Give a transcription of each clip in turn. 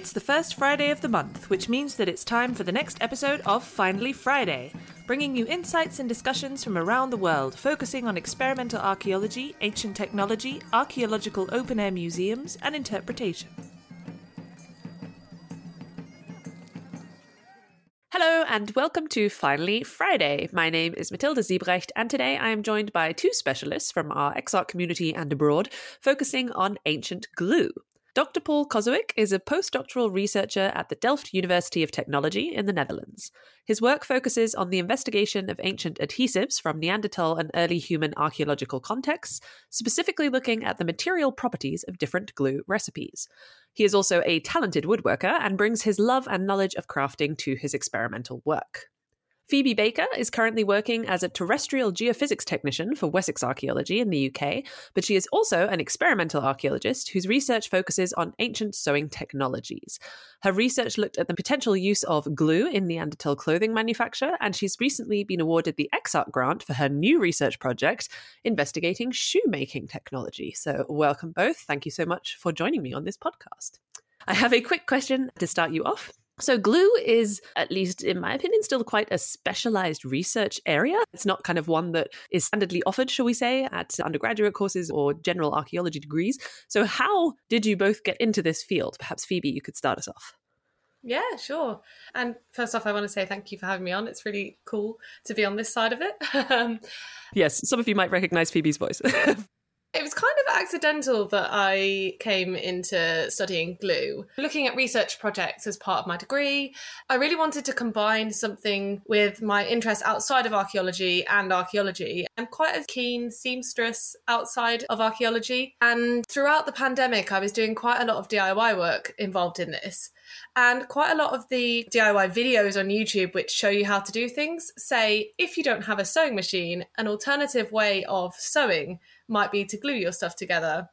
It's the first Friday of the month, which means that it's time for the next episode of Finally Friday, bringing you insights and discussions from around the world, focusing on experimental archaeology, ancient technology, archaeological open air museums, and interpretation. Hello and welcome to Finally Friday. My name is Matilda Siebrecht, and today I am joined by two specialists from our EXARC community and abroad, focusing on ancient glue. Dr. Paul Kozowyk is a postdoctoral researcher at the Delft University of Technology in the Netherlands. His work focuses on the investigation of ancient adhesives from Neanderthal and early human archaeological contexts, specifically looking at the material properties of different glue recipes. He is also a talented woodworker and brings his love and knowledge of crafting to his experimental work. Phoebe Baker is currently working as a terrestrial geophysics technician for Wessex Archaeology in the UK, but she is also an experimental archaeologist whose research focuses on ancient sewing technologies. Her research looked at the potential use of glue in Neanderthal clothing manufacture, and she's recently been awarded the EXARC grant for her new research project investigating shoemaking technology. So, welcome both. Thank you so much for joining me on this podcast. I have a quick question to start you off. So, glue is, at least in my opinion, still quite a specialized research area. It's not kind of one that is standardly offered, shall we say, at undergraduate courses or general archaeology degrees. So, how did you both get into this field? Perhaps, Phoebe, you could start us off. Yeah, sure. And first off, I want to say thank you for having me on. It's really cool to be on this side of it. Um, yes, some of you might recognize Phoebe's voice. It was kind of accidental that I came into studying glue. Looking at research projects as part of my degree, I really wanted to combine something with my interest outside of archaeology and archaeology. I'm quite a keen seamstress outside of archaeology, and throughout the pandemic, I was doing quite a lot of DIY work involved in this. And quite a lot of the DIY videos on YouTube, which show you how to do things, say if you don't have a sewing machine, an alternative way of sewing might be to glue your stuff together.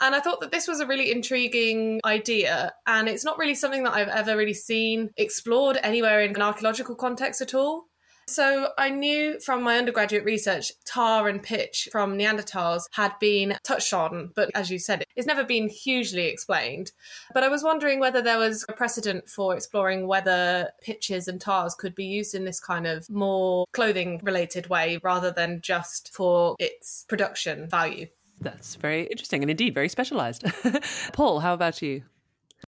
And I thought that this was a really intriguing idea. And it's not really something that I've ever really seen explored anywhere in an archaeological context at all. So I knew from my undergraduate research, tar and pitch from Neanderthals had been touched on, but as you said, it's never been hugely explained. But I was wondering whether there was a precedent for exploring whether pitches and tars could be used in this kind of more clothing related way rather than just for its production value. That's very interesting and indeed very specialized. Paul, how about you?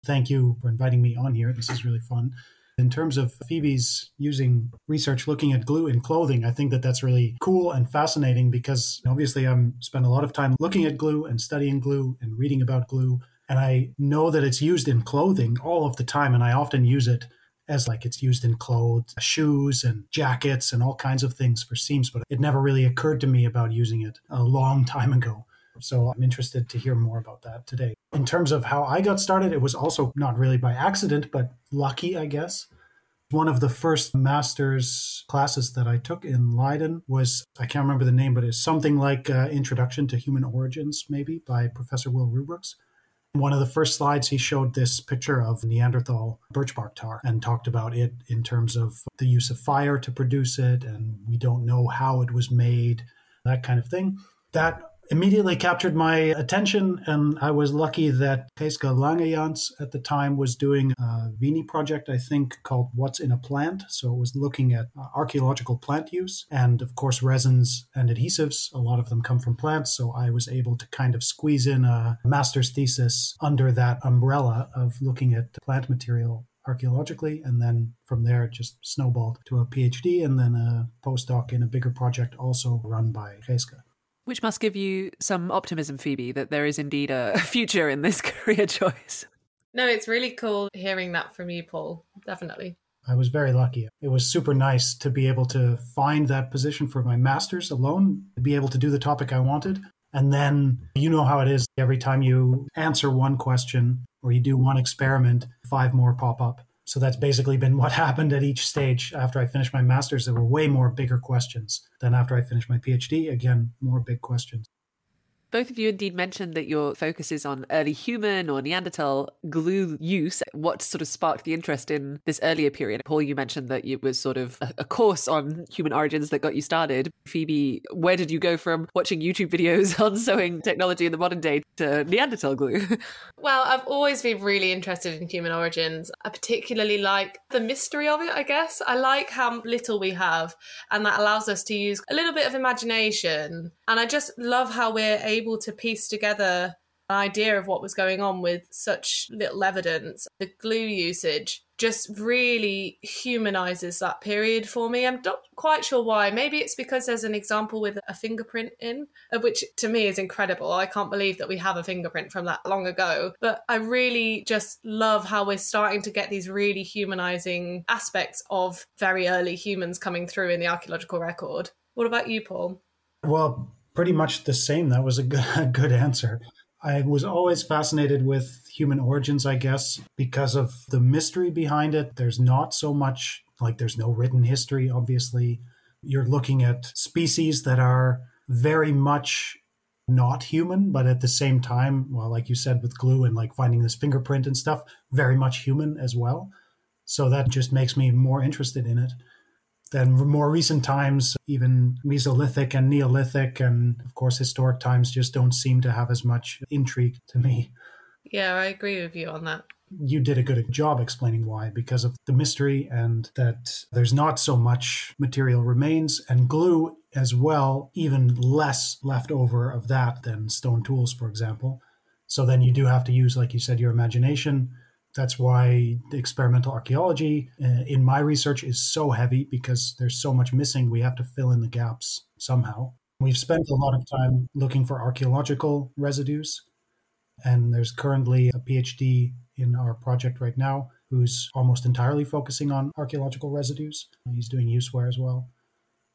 Thank you for inviting me on here. This is really fun. In terms of Phoebe's using research looking at glue in clothing, I think that that's really cool and fascinating because obviously I'm spent a lot of time looking at glue and studying glue and reading about glue. And I know that it's used in clothing all of the time. And I often use it as like it's used in clothes, shoes, and jackets, and all kinds of things for seams. But it never really occurred to me about using it a long time ago. So I'm interested to hear more about that today. In terms of how I got started, it was also not really by accident, but lucky, I guess. One of the first master's classes that I took in Leiden was, I can't remember the name, but it's something like uh, Introduction to Human Origins, maybe, by Professor Wil Roebroeks. One of the first slides, he showed this picture of Neanderthal birch bark tar and talked about it in terms of the use of fire to produce it, and we don't know how it was made, that kind of thing. That immediately captured my attention. And I was lucky that Geeske Langejans at the time was doing a Vidi project, I think, called What's in a Plant. So it was looking at uh, archaeological plant use. And of course, resins and adhesives, a lot of them come from plants. So I was able to kind of squeeze in a master's thesis under that umbrella of looking at plant material archaeologically, and then from there just snowballed to a PhD and then a postdoc in a bigger project also run by Geeske. Which must give you some optimism, Phoebe, that there is indeed a future in this career choice. No, it's really cool hearing that from you, Paul. Definitely. I was very lucky. It was super nice to be able to find that position for my master's alone, to be able to do the topic I wanted. And then you know how it is. Every time you answer one question or you do one experiment, five more pop up. So that's basically been what happened at each stage. After I finished my master's, there were way more bigger questions than after I finished my PhD. Again, more big questions. Both of you indeed mentioned that your focus is on early human or Neanderthal glue use. What sort of sparked the interest in this earlier period? Paul, you mentioned that it was sort of a course on human origins that got you started. Phoebe, where did you go from watching YouTube videos on sewing technology in the modern day to Neanderthal glue? Well, I've always been really interested in human origins. I particularly like the mystery of it, I guess. I like how little we have, and that allows us to use a little bit of imagination. And I just love how we're able to piece together an idea of what was going on with such little evidence. The glue usage just really humanizes that period for me. I'm not quite sure why. Maybe it's because there's an example with a fingerprint in, uh, which to me is incredible. I can't believe that we have a fingerprint from that long ago. But I really just love how we're starting to get these really humanizing aspects of very early humans coming through in the archaeological record. What about you, Paul? Well, pretty much the same. That was a good, a good answer. I was always fascinated with human origins, I guess, because of the mystery behind it. There's not so much, like, there's no written history, obviously. You're looking at species that are very much not human, but at the same time, well, like you said with glue and like finding this fingerprint and stuff, very much human as well. So that just makes me more interested in it. Then more recent times, even Mesolithic and Neolithic, and of course historic times, just don't seem to have as much intrigue to me. Yeah, I agree with you on that. You did a good job explaining why, because of the mystery and that there's not so much material remains, and glue as well, even less left over of that than stone tools, for example. So then you do have to use, like you said, your imagination that's why the experimental archaeology uh, in my research is so heavy because there's so much missing. We have to fill in the gaps somehow. We've spent a lot of time looking for archaeological residues, and there's currently a PhD in our project right now who's almost entirely focusing on archaeological residues. He's doing useware as well.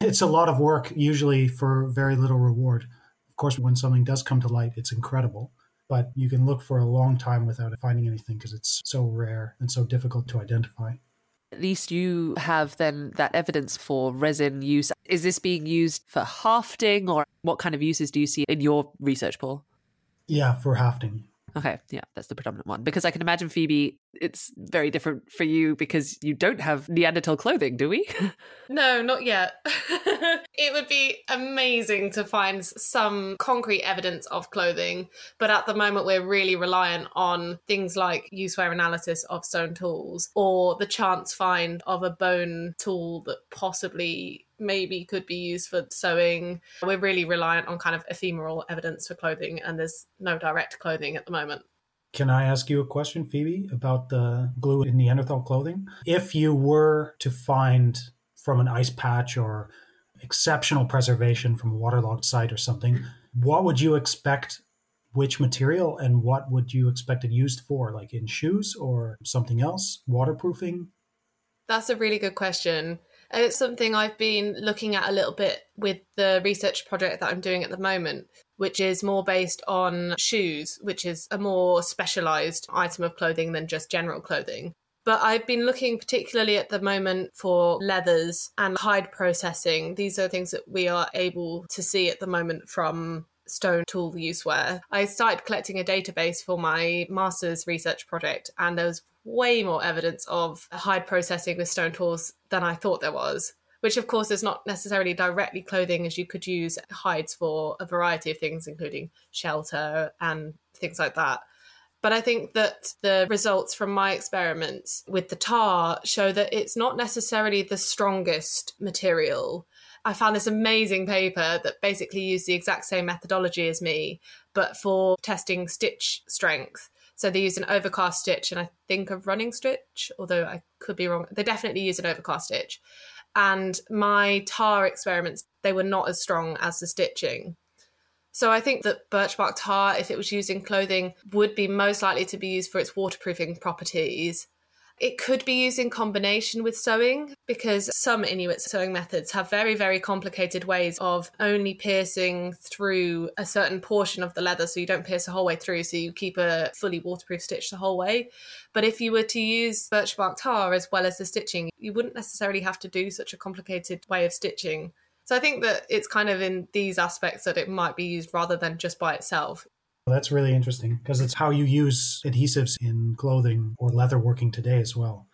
It's a lot of work, usually for very little reward. Of course, when something does come to light, it's incredible but you can look for a long time without finding anything because it's so rare and so difficult to identify. At least you have then that evidence for resin use. Is this being used for hafting or what kind of uses do you see in your research, Paul? Yeah, for hafting. Okay, yeah, that's the predominant one. Because I can imagine, Phoebe, it's very different for you because you don't have Neanderthal clothing, do we? no, not yet. it would be amazing to find some concrete evidence of clothing, but at the moment, we're really reliant on things like use wear analysis of stone tools or the chance find of a bone tool that possibly maybe could be used for sewing. We're really reliant on kind of ephemeral evidence for clothing, and there's no direct clothing at the moment. Can I ask you a question, Phoebe, about the glue in Neanderthal clothing? If you were to find from an ice patch or exceptional preservation from a waterlogged site or something, what would you expect? Which material and what would you expect it used for? Like in shoes or something else? Waterproofing? That's a really good question. And it's something I've been looking at a little bit with the research project that I'm doing at the moment, which is more based on shoes, which is a more specialized item of clothing than just general clothing. But I've been looking particularly at the moment for leathers and hide processing. These are things that we are able to see at the moment from stone tool useware. I started collecting a database for my master's research project, and there was way more evidence of hide processing with stone tools than I thought there was. Which, of course, is not necessarily directly clothing, as you could use hides for a variety of things, including shelter and things like that. But I think that the results from my experiments with the tar show that it's not necessarily the strongest material. I found this amazing paper that basically used the exact same methodology as me, but for testing stitch strength. So they used an overcast stitch and I think a running stitch, although I could be wrong. They definitely used an overcast stitch. And my tar experiments, they were not as strong as the stitching. So I think that birch bark tar, if it was used in clothing, would be most likely to be used for its waterproofing properties. It could be used in combination with sewing because some Inuit sewing methods have very, very complicated ways of only piercing through a certain portion of the leather. So you don't pierce the whole way through, so you keep a fully waterproof stitch the whole way. But if you were to use birch bark tar as well as the stitching, you wouldn't necessarily have to do such a complicated way of stitching. So I think that it's kind of in these aspects that it might be used rather than just by itself. That's really interesting because it's how you use adhesives in clothing or leather working today as well.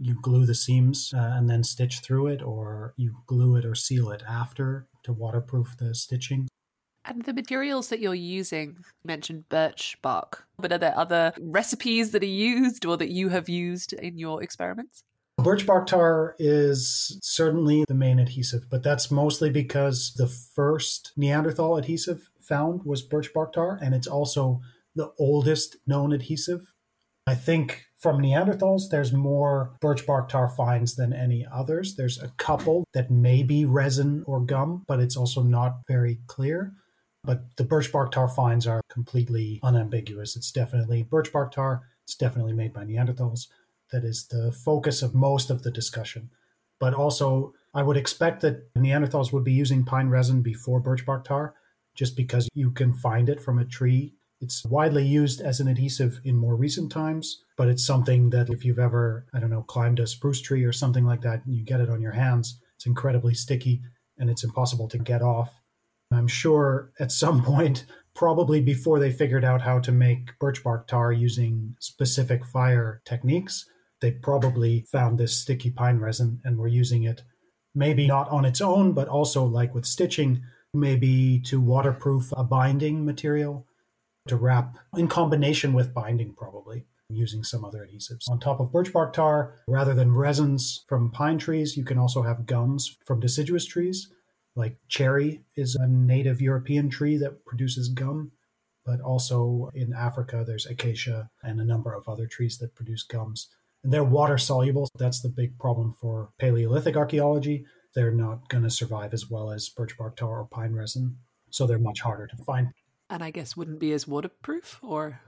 You glue the seams uh, and then stitch through it, or you glue it or seal it after to waterproof the stitching. And the materials that you're using, you mentioned birch bark, but are there other recipes that are used or that you have used in your experiments? Birch bark tar is certainly the main adhesive, but that's mostly because the first Neanderthal adhesive found was birch bark tar, and it's also the oldest known adhesive. I think from Neanderthals, there's more birch bark tar finds than any others. There's a couple that may be resin or gum, but it's also not very clear. But the birch bark tar finds are completely unambiguous. It's definitely birch bark tar. It's definitely made by Neanderthals. That is the focus of most of the discussion. But also, I would expect that Neanderthals would be using pine resin before birch bark tar, just because you can find it from a tree. It's widely used as an adhesive in more recent times, but it's something that if you've ever, I don't know, climbed a spruce tree or something like that, and you get it on your hands, it's incredibly sticky and it's impossible to get off. I'm sure at some point, probably before they figured out how to make birch bark tar using specific fire techniques, they probably found this sticky pine resin and were using it maybe not on its own, but also like with stitching, maybe to waterproof a binding material to wrap in combination with binding, probably using some other adhesives. On top of birch bark tar, rather than resins from pine trees, you can also have gums from deciduous trees. Like cherry is a native European tree that produces gum, but also in Africa, there's acacia and a number of other trees that produce gums. And they're water soluble. That's the big problem for Paleolithic archaeology. They're not going to survive as well as birch bark tar or pine resin. So they're much harder to find. And I guess wouldn't be as waterproof or?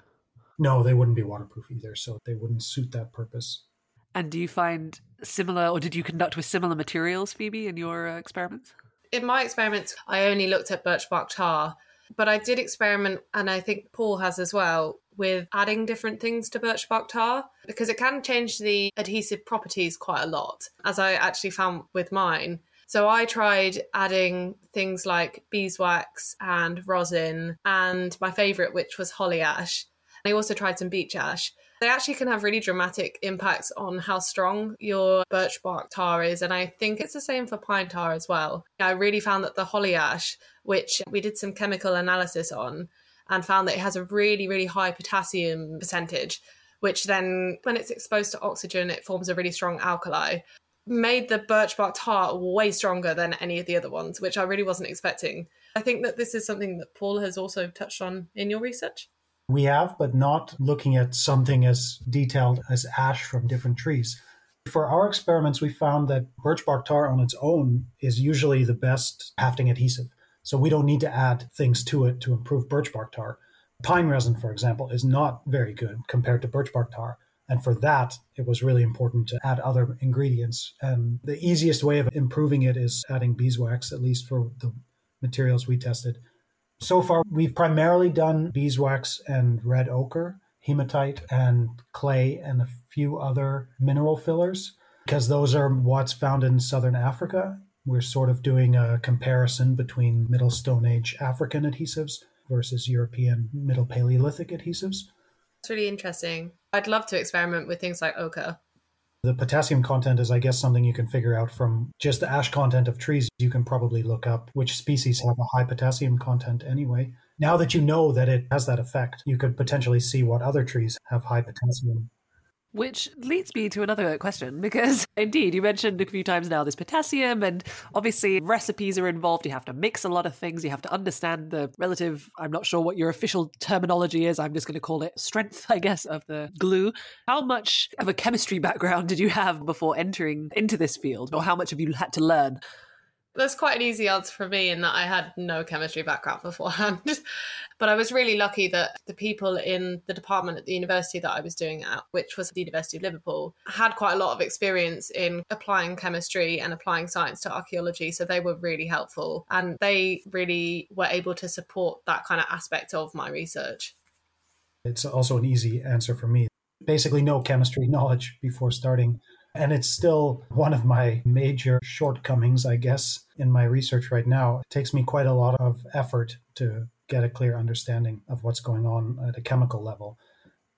No, they wouldn't be waterproof either. So they wouldn't suit that purpose. And do you find similar, or did you conduct with similar materials, Phoebe, in your uh, experiments? In my experiments, I only looked at birch bark tar, but I did experiment, and I think Paul has as well, with adding different things to birch bark tar because it can change the adhesive properties quite a lot, as I actually found with mine. So I tried adding things like beeswax and rosin, and my favourite, which was holly ash. I also tried some beech ash. They actually can have really dramatic impacts on how strong your birch bark tar is. And I think it's the same for pine tar as well. I really found that the holly ash, which we did some chemical analysis on, and found that it has a really, really high potassium percentage, which then, when it's exposed to oxygen, it forms a really strong alkali. Made the birch bark tar way stronger than any of the other ones, which I really wasn't expecting. I think that this is something that Paul has also touched on in your research. We have, but not looking at something as detailed as ash from different trees. For our experiments, we found that birch bark tar on its own is usually the best hafting adhesive. So we don't need to add things to it to improve birch bark tar. Pine resin, for example, is not very good compared to birch bark tar. And for that, it was really important to add other ingredients. And the easiest way of improving it is adding beeswax, at least for the materials we tested. So far, we've primarily done beeswax and red ochre, hematite and clay, and a few other mineral fillers, because those are what's found in southern Africa we're sort of doing a comparison between Middle Stone Age African adhesives versus European Middle Paleolithic adhesives. It's really interesting. I'd love to experiment with things like ochre. The potassium content is, I guess, something you can figure out from just the ash content of trees. You can probably look up which species have a high potassium content anyway. Now that you know that it has that effect, you could potentially see what other trees have high potassium which leads me to another question because indeed, you mentioned a few times now this potassium, and obviously recipes are involved. You have to mix a lot of things. You have to understand the relative, I'm not sure what your official terminology is. I'm just going to call it strength, I guess, of the glue. How much of a chemistry background did you have before entering into this field, or how much have you had to learn? That's quite an easy answer for me in that I had no chemistry background beforehand. but I was really lucky that the people in the department at the university that I was doing at, which was the University of Liverpool, had quite a lot of experience in applying chemistry and applying science to archaeology. So they were really helpful and they really were able to support that kind of aspect of my research. It's also an easy answer for me. Basically, no chemistry knowledge before starting And it's still one of my major shortcomings, I guess, in my research right now. It takes me quite a lot of effort to get a clear understanding of what's going on at a chemical level.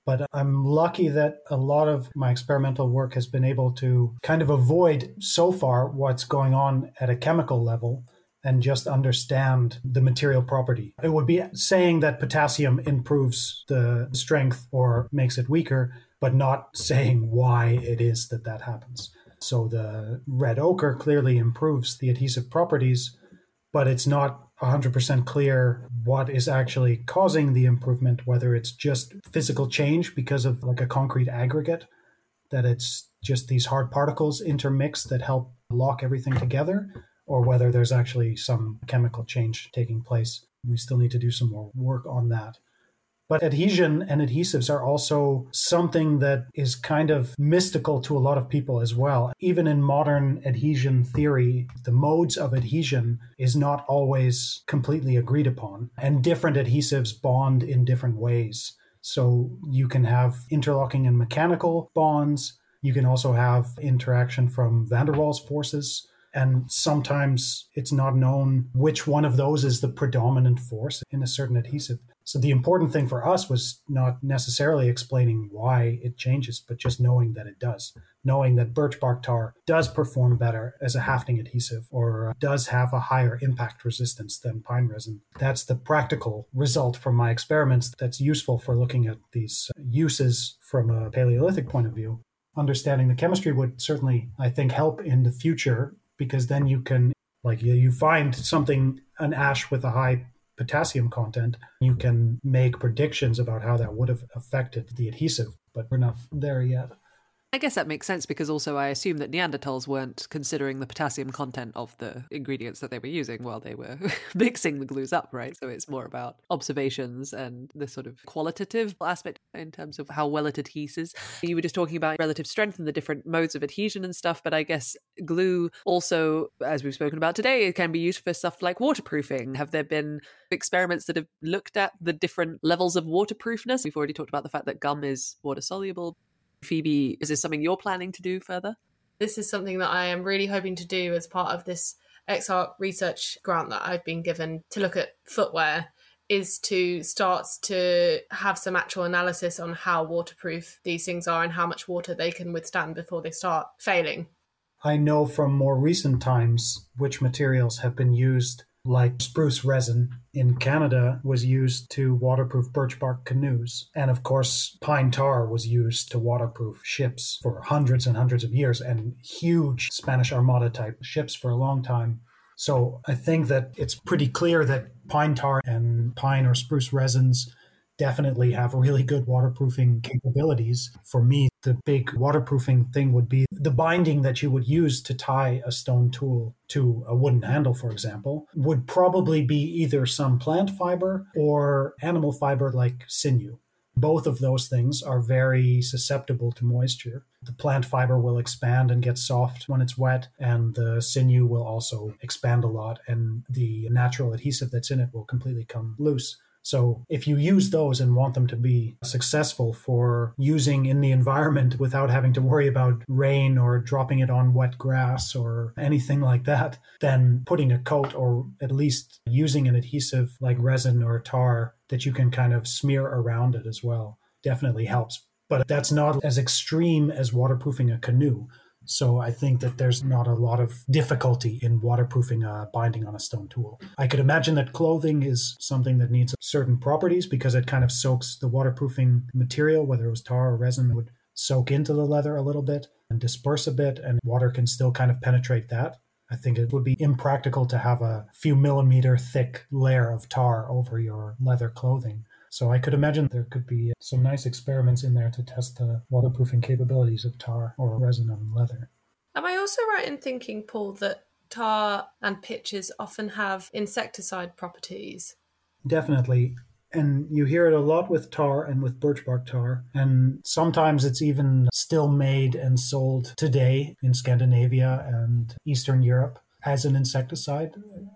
But I'm lucky that a lot of my experimental work has been able to kind of avoid so far what's going on at a chemical level and just understand the material property. It would be saying that potassium improves the strength or makes it weaker, but not saying why it is that that happens. So the red ochre clearly improves the adhesive properties, but it's not 100% clear what is actually causing the improvement, whether it's just physical change because of like a concrete aggregate, that it's just these hard particles intermixed that help lock everything together, or whether there's actually some chemical change taking place. We still need to do some more work on that. But adhesion and adhesives are also something that is kind of mystical to a lot of people as well. Even in modern adhesion theory, the modes of adhesion is not always completely agreed upon, and different adhesives bond in different ways. So you can have interlocking and mechanical bonds. You can also have interaction from van der Waals forces. And sometimes it's not known which one of those is the predominant force in a certain adhesive. So the important thing for us was not necessarily explaining why it changes, but just knowing that it does. Knowing that birch bark tar does perform better as a hafting adhesive or uh, does have a higher impact resistance than pine resin. That's the practical result from my experiments that's useful for looking at these uh, uses from a Paleolithic point of view. Understanding the chemistry would certainly, I think, help in the future because then you can like you find something an ash with a high potassium content, you can make predictions about how that would have affected the adhesive, but we're not there yet. I guess that makes sense because also I assume that Neanderthals weren't considering the potassium content of the ingredients that they were using while they were mixing the glues up, right? So it's more about observations and the sort of qualitative aspect in terms of how well it adheses. You were just talking about relative strength and the different modes of adhesion and stuff, but I guess glue also, as we've spoken about today, it can be used for stuff like waterproofing. Have there been experiments that have looked at the different levels of waterproofness? We've already talked about the fact that gum is water soluble. Phoebe, is this something you're planning to do further? This is something that I am really hoping to do as part of this EXARC research grant that I've been given to look at footwear is to start to have some actual analysis on how waterproof these things are and how much water they can withstand before they start failing. I know from more recent times which materials have been used like spruce resin in Canada was used to waterproof birch bark canoes. And of course, pine tar was used to waterproof ships for hundreds and hundreds of years and huge Spanish Armada type ships for a long time. So I think that it's pretty clear that pine tar and pine or spruce resins definitely have really good waterproofing capabilities. For me, the big waterproofing thing would be the binding that you would use to tie a stone tool to a wooden handle, for example, would probably be either some plant fiber or animal fiber like sinew. Both of those things are very susceptible to moisture. The plant fiber will expand and get soft when it's wet, and the sinew will also expand a lot, and the natural adhesive that's in it will completely come loose. So if you use those and want them to be successful for using in the environment without having to worry about rain or dropping it on wet grass or anything like that, then putting a coat or at least using an adhesive like resin or tar that you can kind of smear around it as well definitely helps. But that's not as extreme as waterproofing a canoe. So I think that there's not a lot of difficulty in waterproofing a binding on a stone tool. I could imagine that clothing is something that needs certain properties because it kind of soaks the waterproofing material, whether it was tar or resin, would soak into the leather a little bit and disperse a bit, and water can still kind of penetrate that. I think it would be impractical to have a few millimeter thick layer of tar over your leather clothing. So I could imagine there could be uh, some nice experiments in there to test the waterproofing capabilities of tar or resin on leather. Am I also right in thinking, Paul, that tar and pitches often have insecticide properties? Definitely. And you hear it a lot with tar and with birch bark tar. And sometimes it's even still made and sold today in Scandinavia and Eastern Europe as an insecticide,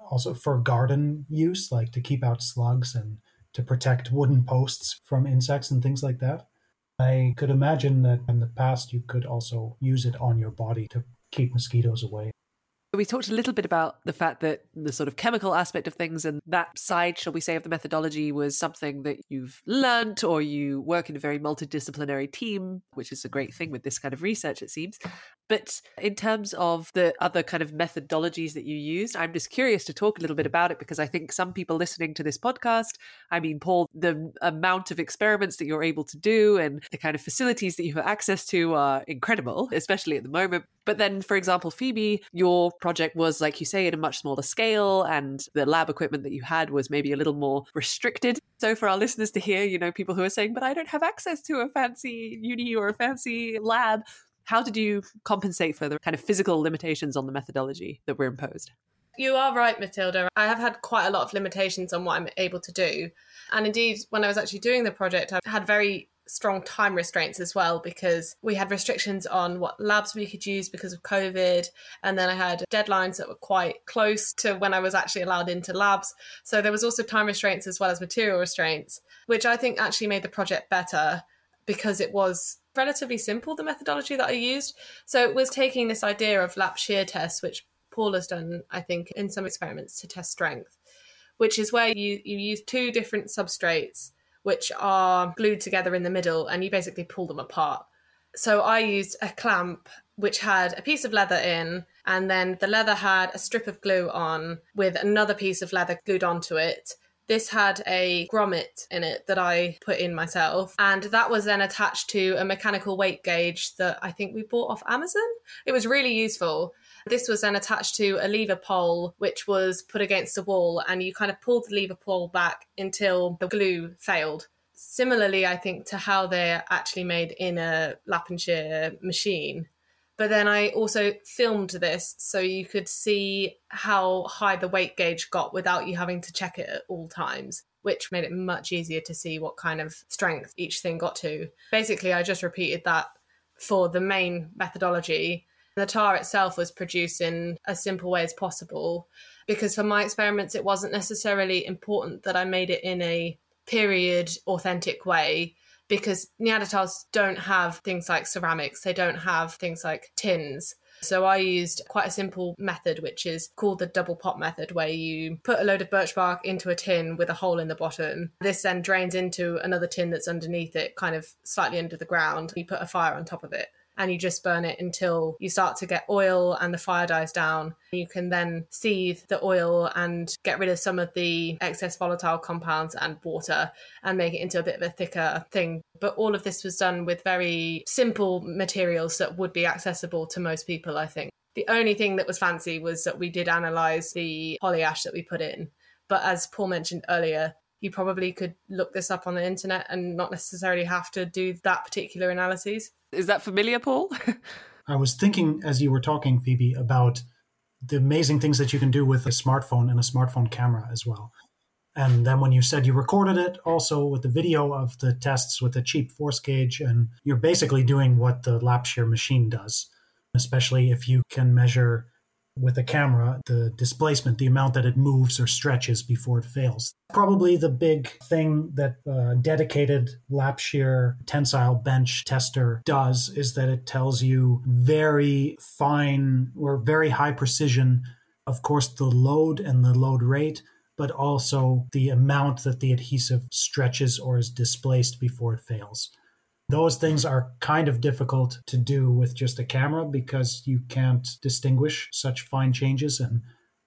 also for garden use, like to keep out slugs and to protect wooden posts from insects and things like that. I could imagine that in the past you could also use it on your body to keep mosquitoes away. We talked a little bit about the fact that the sort of chemical aspect of things and that side, shall we say, of the methodology was something that you've learnt or you work in a very multidisciplinary team, which is a great thing with this kind of research, it seems. But in terms of the other kind of methodologies that you used, I'm just curious to talk a little bit mm-hmm. about it because I think some people listening to this podcast, I mean, Paul, the amount of experiments that you're able to do and the kind of facilities that you have access to are incredible, especially at the moment. But then, for example, Phoebe, your project was, like you say, at a much smaller scale, and the lab equipment that you had was maybe a little more restricted. So, for our listeners to hear, you know, people who are saying, but I don't have access to a fancy uni or a fancy lab, how did you compensate for the kind of physical limitations on the methodology that were imposed? You are right, Matilda. I have had quite a lot of limitations on what I'm able to do. And indeed, when I was actually doing the project, I had very strong time restraints as well because we had restrictions on what labs we could use because of COVID. And then I had deadlines that were quite close to when I was actually allowed into labs. So there was also time restraints as well as material restraints, which I think actually made the project better because it was relatively simple, the methodology that I used. So it was taking this idea of lap shear tests, which Paul has done, I think, in some experiments to test strength, which is where you, you use two different substrates which are glued together in the middle and you basically pull them apart. So I used a clamp which had a piece of leather in, and then the leather had a strip of glue on with another piece of leather glued onto it. This had a grommet in it that I put in myself, and that was then attached to a mechanical weight gauge that I think we bought off Amazon. It was really useful. This was then attached to a lever pole, which was put against the wall, and you kind of pulled the lever pole back until the glue failed. Similarly, I think to how they're actually made in a lap and shear machine. But then I also filmed this so you could see how high the weight gauge got without you having to check it at all times, which made it much easier to see what kind of strength each thing got to. Basically, I just repeated that for the main methodology. The tar itself was produced in as simple way as possible because for my experiments, it wasn't necessarily important that I made it in a period authentic way because Neanderthals don't have things like ceramics, they don't have things like tins. So I used quite a simple method, which is called the double pot method, where you put a load of birch bark into a tin with a hole in the bottom. This then drains into another tin that's underneath it, kind of slightly under the ground. You put a fire on top of it and you just burn it until you start to get oil and the fire dies down. You can then seethe the oil and get rid of some of the excess volatile compounds and water and make it into a bit of a thicker thing. But all of this was done with very simple materials that would be accessible to most people, I think. The only thing that was fancy was that we did analyze the holly ash that we put in. But as Paul mentioned earlier, you probably could look this up on the internet and not necessarily have to do that particular analyses. Is that familiar, Paul? I was thinking as you were talking, Phoebe, about the amazing things that you can do with a smartphone and a smartphone camera as well. And then when you said you recorded it also with the video of the tests with a cheap force gauge, and you're basically doing what the lap shear machine does, especially if you can measure with a camera, the displacement, the amount that it moves or stretches before it fails. Probably the big thing that a dedicated lap shear tensile bench tester does is that it tells you very fine or very high precision, of course, the load and the load rate, but also the amount that the adhesive stretches or is displaced before it fails. Those things are kind of difficult to do with just a camera because you can't distinguish such fine changes. And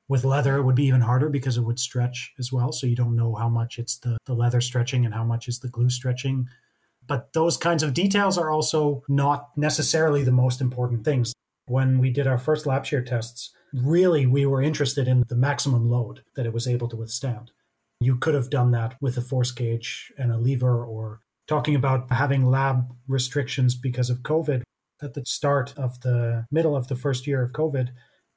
with leather, it would be even harder because it would stretch as well. So you don't know how much it's the, the leather stretching and how much is the glue stretching. But those kinds of details are also not necessarily the most important things. When we did our first lap shear tests, really we were interested in the maximum load that it was able to withstand. You could have done that with a force gauge and a lever or talking about having lab restrictions because of COVID. At the start of the middle of the first year of COVID,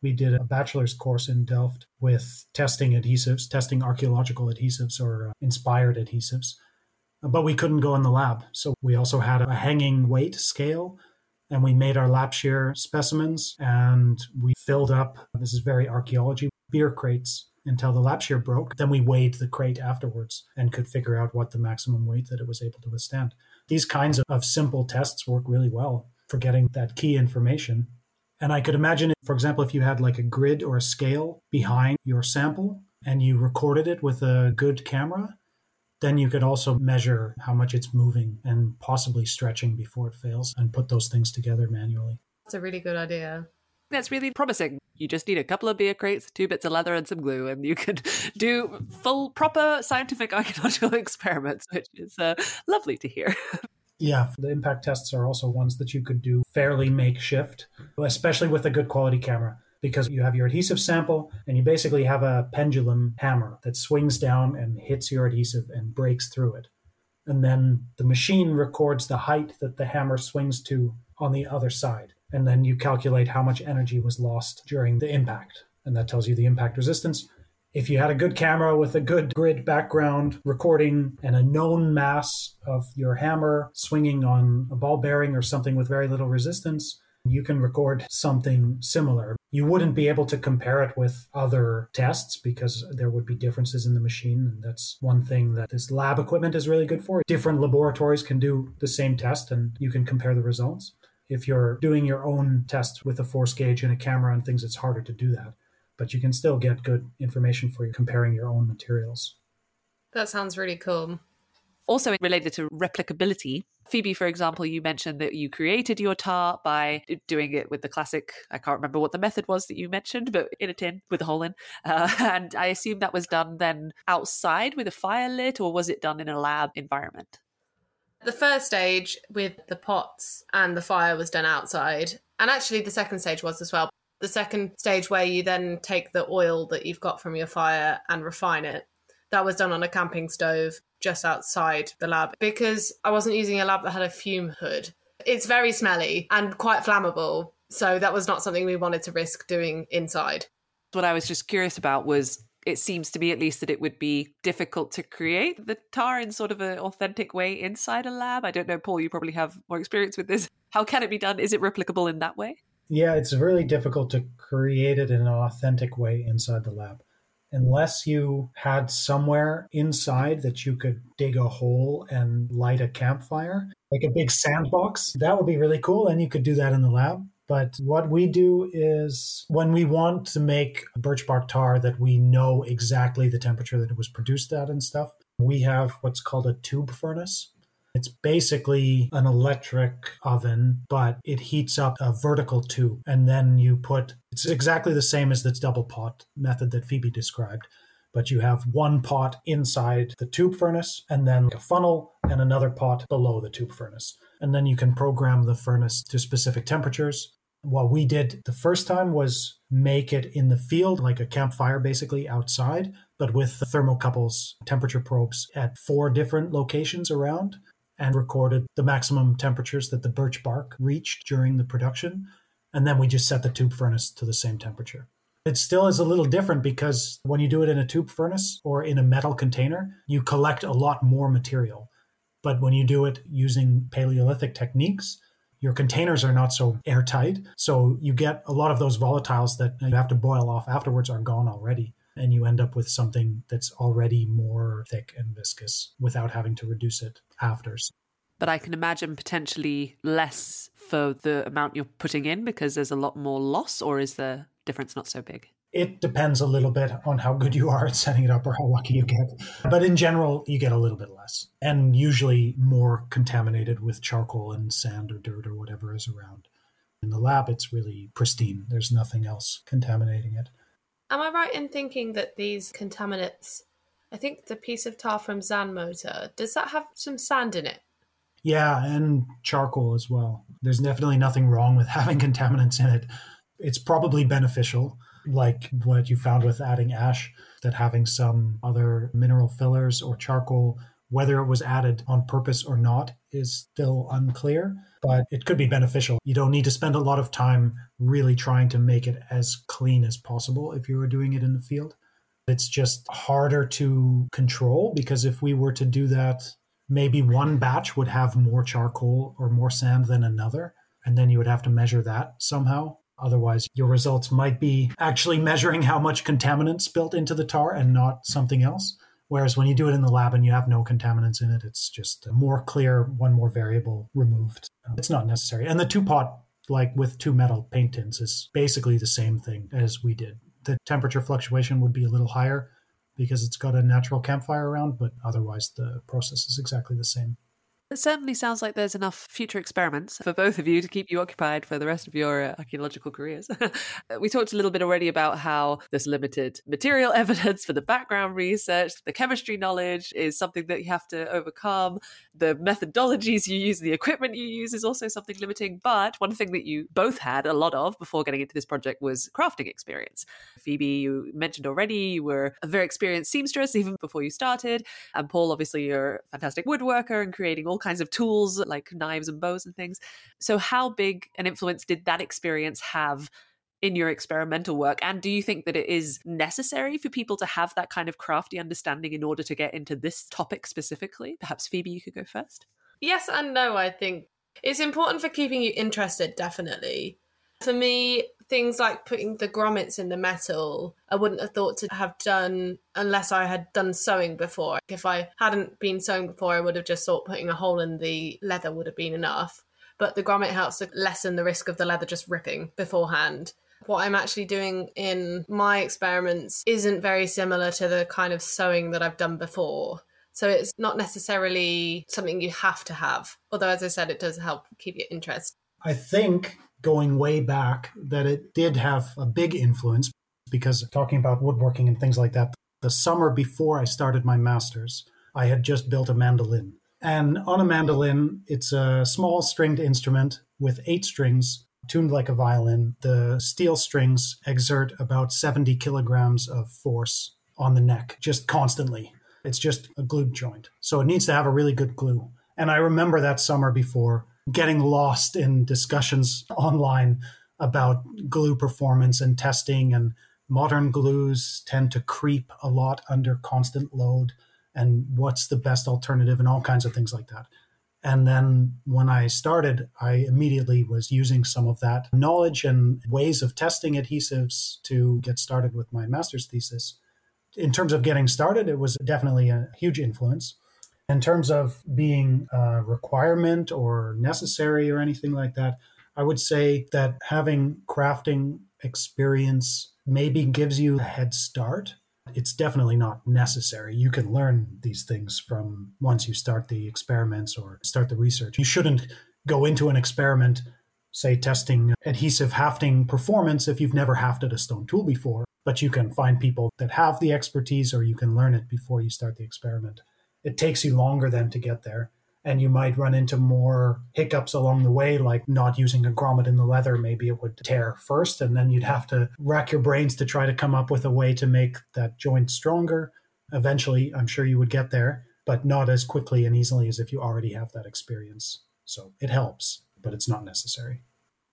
we did a bachelor's course in Delft with testing adhesives, testing archaeological adhesives or uh, inspired adhesives. But we couldn't go in the lab. So we also had a hanging weight scale and we made our lap shear specimens and we filled up, this is very archaeology, beer crates until the lap shear broke. Then we weighed the crate afterwards and could figure out what the maximum weight that it was able to withstand. These kinds of, simple tests work really well for getting that key information. And I could imagine, for example, if you had like a grid or a scale behind your sample and you recorded it with a good camera, then you could also measure how much it's moving and possibly stretching before it fails and put those things together manually. That's a really good idea. That's really promising. You just need a couple of beer crates, two bits of leather, and some glue, and you could do full, proper scientific archaeological experiments, which is uh, lovely to hear. Yeah, the impact tests are also ones that you could do fairly makeshift, especially with a good quality camera because you have your adhesive sample and you basically have a pendulum hammer that swings down and hits your adhesive and breaks through it. And then the machine records the height that the hammer swings to on the other side. And then you calculate how much energy was lost during the impact. And that tells you the impact resistance. If you had a good camera with a good grid background recording and a known mass of your hammer swinging on a ball bearing or something with very little resistance, you can record something similar. You wouldn't be able to compare it with other tests because there would be differences in the machine. And that's one thing that this lab equipment is really good for. Different laboratories can do the same test and you can compare the results. If you're doing your own test with a force gauge and a camera and things, it's harder to do that. But you can still get good information for you comparing your own materials. That sounds really cool. Also related to replicability, Phoebe, for example, you mentioned that you created your tar by doing it with the classic, I can't remember what the method was that you mentioned, but in a tin with a hole in. Uh, and I assume that was done then outside with a fire lit, or was it done in a lab environment? The first stage with the pots and the fire was done outside. And actually, the second stage was as well. The second stage, where you then take the oil that you've got from your fire and refine it, that was done on a camping stove just outside the lab because I wasn't using a lab that had a fume hood. It's very smelly and quite flammable. So that was not something we wanted to risk doing inside. What I was just curious about was it seems to me at least that it would be difficult to create the tar in sort of an authentic way inside a lab. I don't know, Paul, you probably have more experience with this. How can it be done? Is it replicable in that way? Yeah, it's really difficult to create it in an authentic way inside the lab unless you had somewhere inside that you could dig a hole and light a campfire, like a big sandbox, that would be really cool. And you could do that in the lab. But what we do is when we want to make birch bark tar that we know exactly the temperature that it was produced at and stuff, we have what's called a tube furnace. It's basically an electric oven, but it heats up a vertical tube. And then you put, it's exactly the same as the double pot method that Phoebe described. But you have one pot inside the tube furnace and then a funnel and another pot below the tube furnace. And then you can program the furnace to specific temperatures. What we did the first time was make it in the field, like a campfire basically outside, but with the thermocouples temperature probes at four different locations around and recorded the maximum temperatures that the birch bark reached during the production. And then we just set the tube furnace to the same temperature. It still is a little different because when you do it in a tube furnace or in a metal container, you collect a lot more material. But when you do it using Paleolithic techniques, your containers are not so airtight. So you get a lot of those volatiles that you have to boil off afterwards are gone already and you end up with something that's already more thick and viscous without having to reduce it after. But I can imagine potentially less for the amount you're putting in because there's a lot more loss, or is the difference not so big? It depends a little bit on how good you are at setting it up or how lucky you get. But in general, you get a little bit less and usually more contaminated with charcoal and sand or dirt or whatever is around. In the lab, it's really pristine. There's nothing else contaminating it. Am I right in thinking that these contaminants, I think the piece of tar from Zandmotor, does that have some sand in it? Yeah, and charcoal as well. There's definitely nothing wrong with having contaminants in it. It's probably beneficial, like what you found with adding ash, that having some other mineral fillers or charcoal, whether it was added on purpose or not, is still unclear but it could be beneficial. You don't need to spend a lot of time really trying to make it as clean as possible if you were doing it in the field. It's just harder to control because if we were to do that, maybe one batch would have more charcoal or more sand than another. And then you would have to measure that somehow. Otherwise, your results might be actually measuring how much contaminants built into the tar and not something else. Whereas when you do it in the lab and you have no contaminants in it, it's just a more clear, one more variable removed. Uh, it's not necessary. And the two pot, like with two metal paint tins, is basically the same thing as we did. The temperature fluctuation would be a little higher because it's got a natural campfire around, but otherwise the process is exactly the same. It certainly sounds like there's enough future experiments for both of you to keep you occupied for the rest of your uh, archaeological careers. we talked a little bit already about how there's limited material evidence for the background research. The chemistry knowledge is something that you have to overcome. The methodologies you use, the equipment you use is also something limiting. But one thing that you both had a lot of before getting into this project was crafting experience. Phoebe, you mentioned already, you were a very experienced seamstress even before you started. And Paul, obviously, you're a fantastic woodworker and creating all kinds of tools like knives and bows and things. So, how big an influence did that experience have in your experimental work? And do you think that it is necessary for people to have that kind of crafty understanding in order to get into this topic specifically? Perhaps Phoebe, you could go first. Yes and no, I think. It's important for keeping you interested, definitely. For me, things like putting the grommets in the metal, I wouldn't have thought to have done unless I had done sewing before. If I hadn't been sewing before, I would have just thought putting a hole in the leather would have been enough. But the grommet helps to lessen the risk of the leather just ripping beforehand. What I'm actually doing in my experiments isn't very similar to the kind of sewing that I've done before. So it's not necessarily something you have to have. Although, as I said, it does help keep your interest. I think going way back that it did have a big influence because talking about woodworking and things like that, the summer before I started my master's, I had just built a mandolin. And on a mandolin, it's a small stringed instrument with eight strings tuned like a violin. The steel strings exert about 70 kilograms of force on the neck just constantly. It's just a glued joint. So it needs to have a really good glue. And I remember that summer before getting lost in discussions online about glue performance and testing and modern glues tend to creep a lot under constant load and what's the best alternative and all kinds of things like that and then when I started, I immediately was using some of that knowledge and ways of testing adhesives to get started with my master's thesis. In terms of getting started, it was definitely a huge influence. In terms of being a requirement or necessary or anything like that, I would say that having crafting experience maybe gives you a head start. It's definitely not necessary. You can learn these things from once you start the experiments or start the research. You shouldn't go into an experiment, say testing adhesive hafting performance, if you've never hafted a stone tool before. But you can find people that have the expertise or you can learn it before you start the experiment it takes you longer then to get there. And you might run into more hiccups along the way, like not using a grommet in the leather. Maybe it would tear first, and then you'd have to rack your brains to try to come up with a way to make that joint stronger. Eventually, I'm sure you would get there, but not as quickly and easily as if you already have that experience. So it helps, but it's not necessary.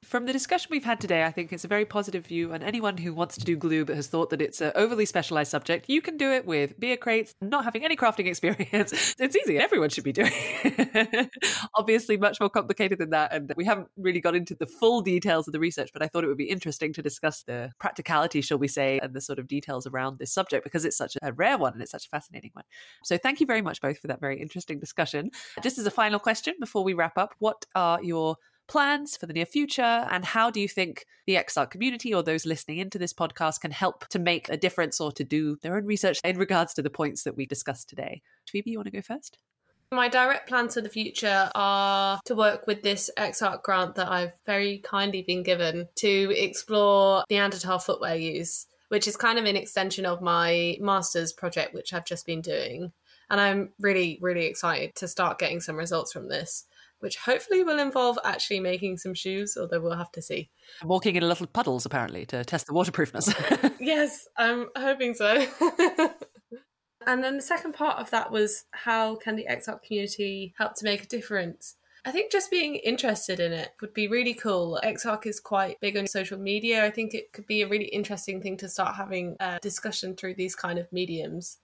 From the discussion we've had today, I think it's a very positive view. And anyone who wants to do glue but has thought that it's an overly specialized subject, you can do it with beer crates, not having any crafting experience. it's easy. Everyone should be doing it. Obviously, much more complicated than that. And we haven't really got into the full details of the research, but I thought it would be interesting to discuss the practicality, shall we say, and the sort of details around this subject because it's such a rare one and it's such a fascinating one. So thank you very much both for that very interesting discussion. Just as a final question before we wrap up, what are your plans for the near future? And how do you think the EXARC community or those listening into this podcast can help to make a difference or to do their own research in regards to the points that we discussed today? Phoebe, you want to go first? My direct plans for the future are to work with this EXARC grant that I've very kindly been given to explore Neanderthal footwear use, which is kind of an extension of my master's project, which I've just been doing. And I'm really, really excited to start getting some results from this which hopefully will involve actually making some shoes, although we'll have to see. Walking in little puddles, apparently, to test the waterproofness. yes, I'm hoping so. and then the second part of that was how can the EXARC community help to make a difference? I think just being interested in it would be really cool. EXARC is quite big on social media. I think it could be a really interesting thing to start having a discussion through these kind of mediums.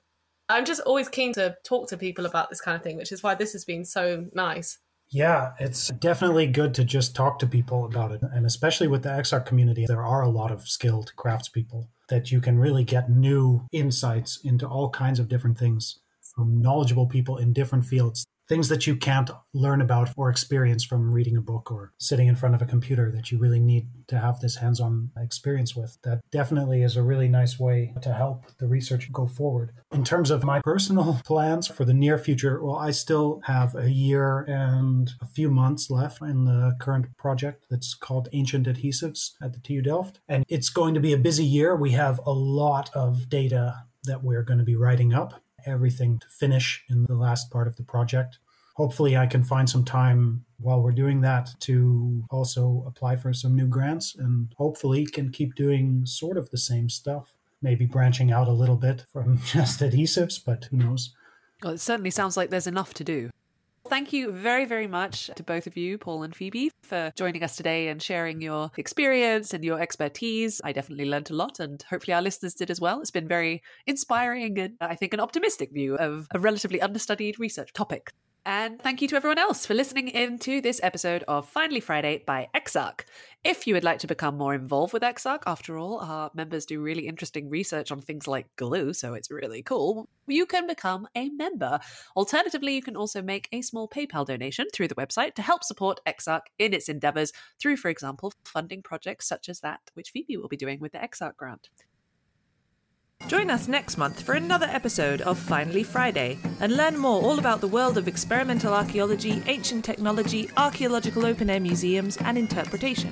I'm just always keen to talk to people about this kind of thing, which is why this has been so nice. Yeah, it's definitely good to just talk to people about it. And especially with the EXARC community, there are a lot of skilled craftspeople that you can really get new insights into all kinds of different things from knowledgeable people in different fields things that you can't learn about or experience from reading a book or sitting in front of a computer that you really need to have this hands on experience with. That definitely is a really nice way to help the research go forward. In terms of my personal plans for the near future, well, I still have a year and a few months left in the current project that's called Ancient Adhesives at the TU Delft. And it's going to be a busy year. We have a lot of data that we're going to be writing up everything to finish in the last part of the project. Hopefully, I can find some time while we're doing that to also apply for some new grants and hopefully can keep doing sort of the same stuff. Maybe branching out a little bit from just adhesives, but who knows? Well, it certainly sounds like there's enough to do. Thank you very, very much to both of you, Paul and Phoebe, for joining us today and sharing your experience and your expertise. I definitely learned a lot, and hopefully our listeners did as well. It's been very inspiring and I think an optimistic view of a relatively understudied research topic. And thank you to everyone else for listening in to this episode of Finally Friday by EXARC. If you would like to become more involved with EXARC, after all, our members do really interesting research on things like glue, so it's really cool, you can become a member. Alternatively, you can also make a small PayPal donation through the website to help support EXARC in its endeavors through, for example, funding projects such as that which Phoebe will be doing with the EXARC grant. Join us next month for another episode of Finally Friday and learn more all about the world of experimental archaeology, ancient technology, archaeological open air museums, and interpretation.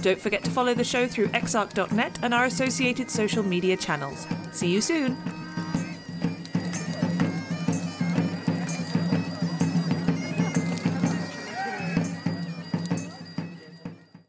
Don't forget to follow the show through exarc.net and our associated social media channels. See you soon!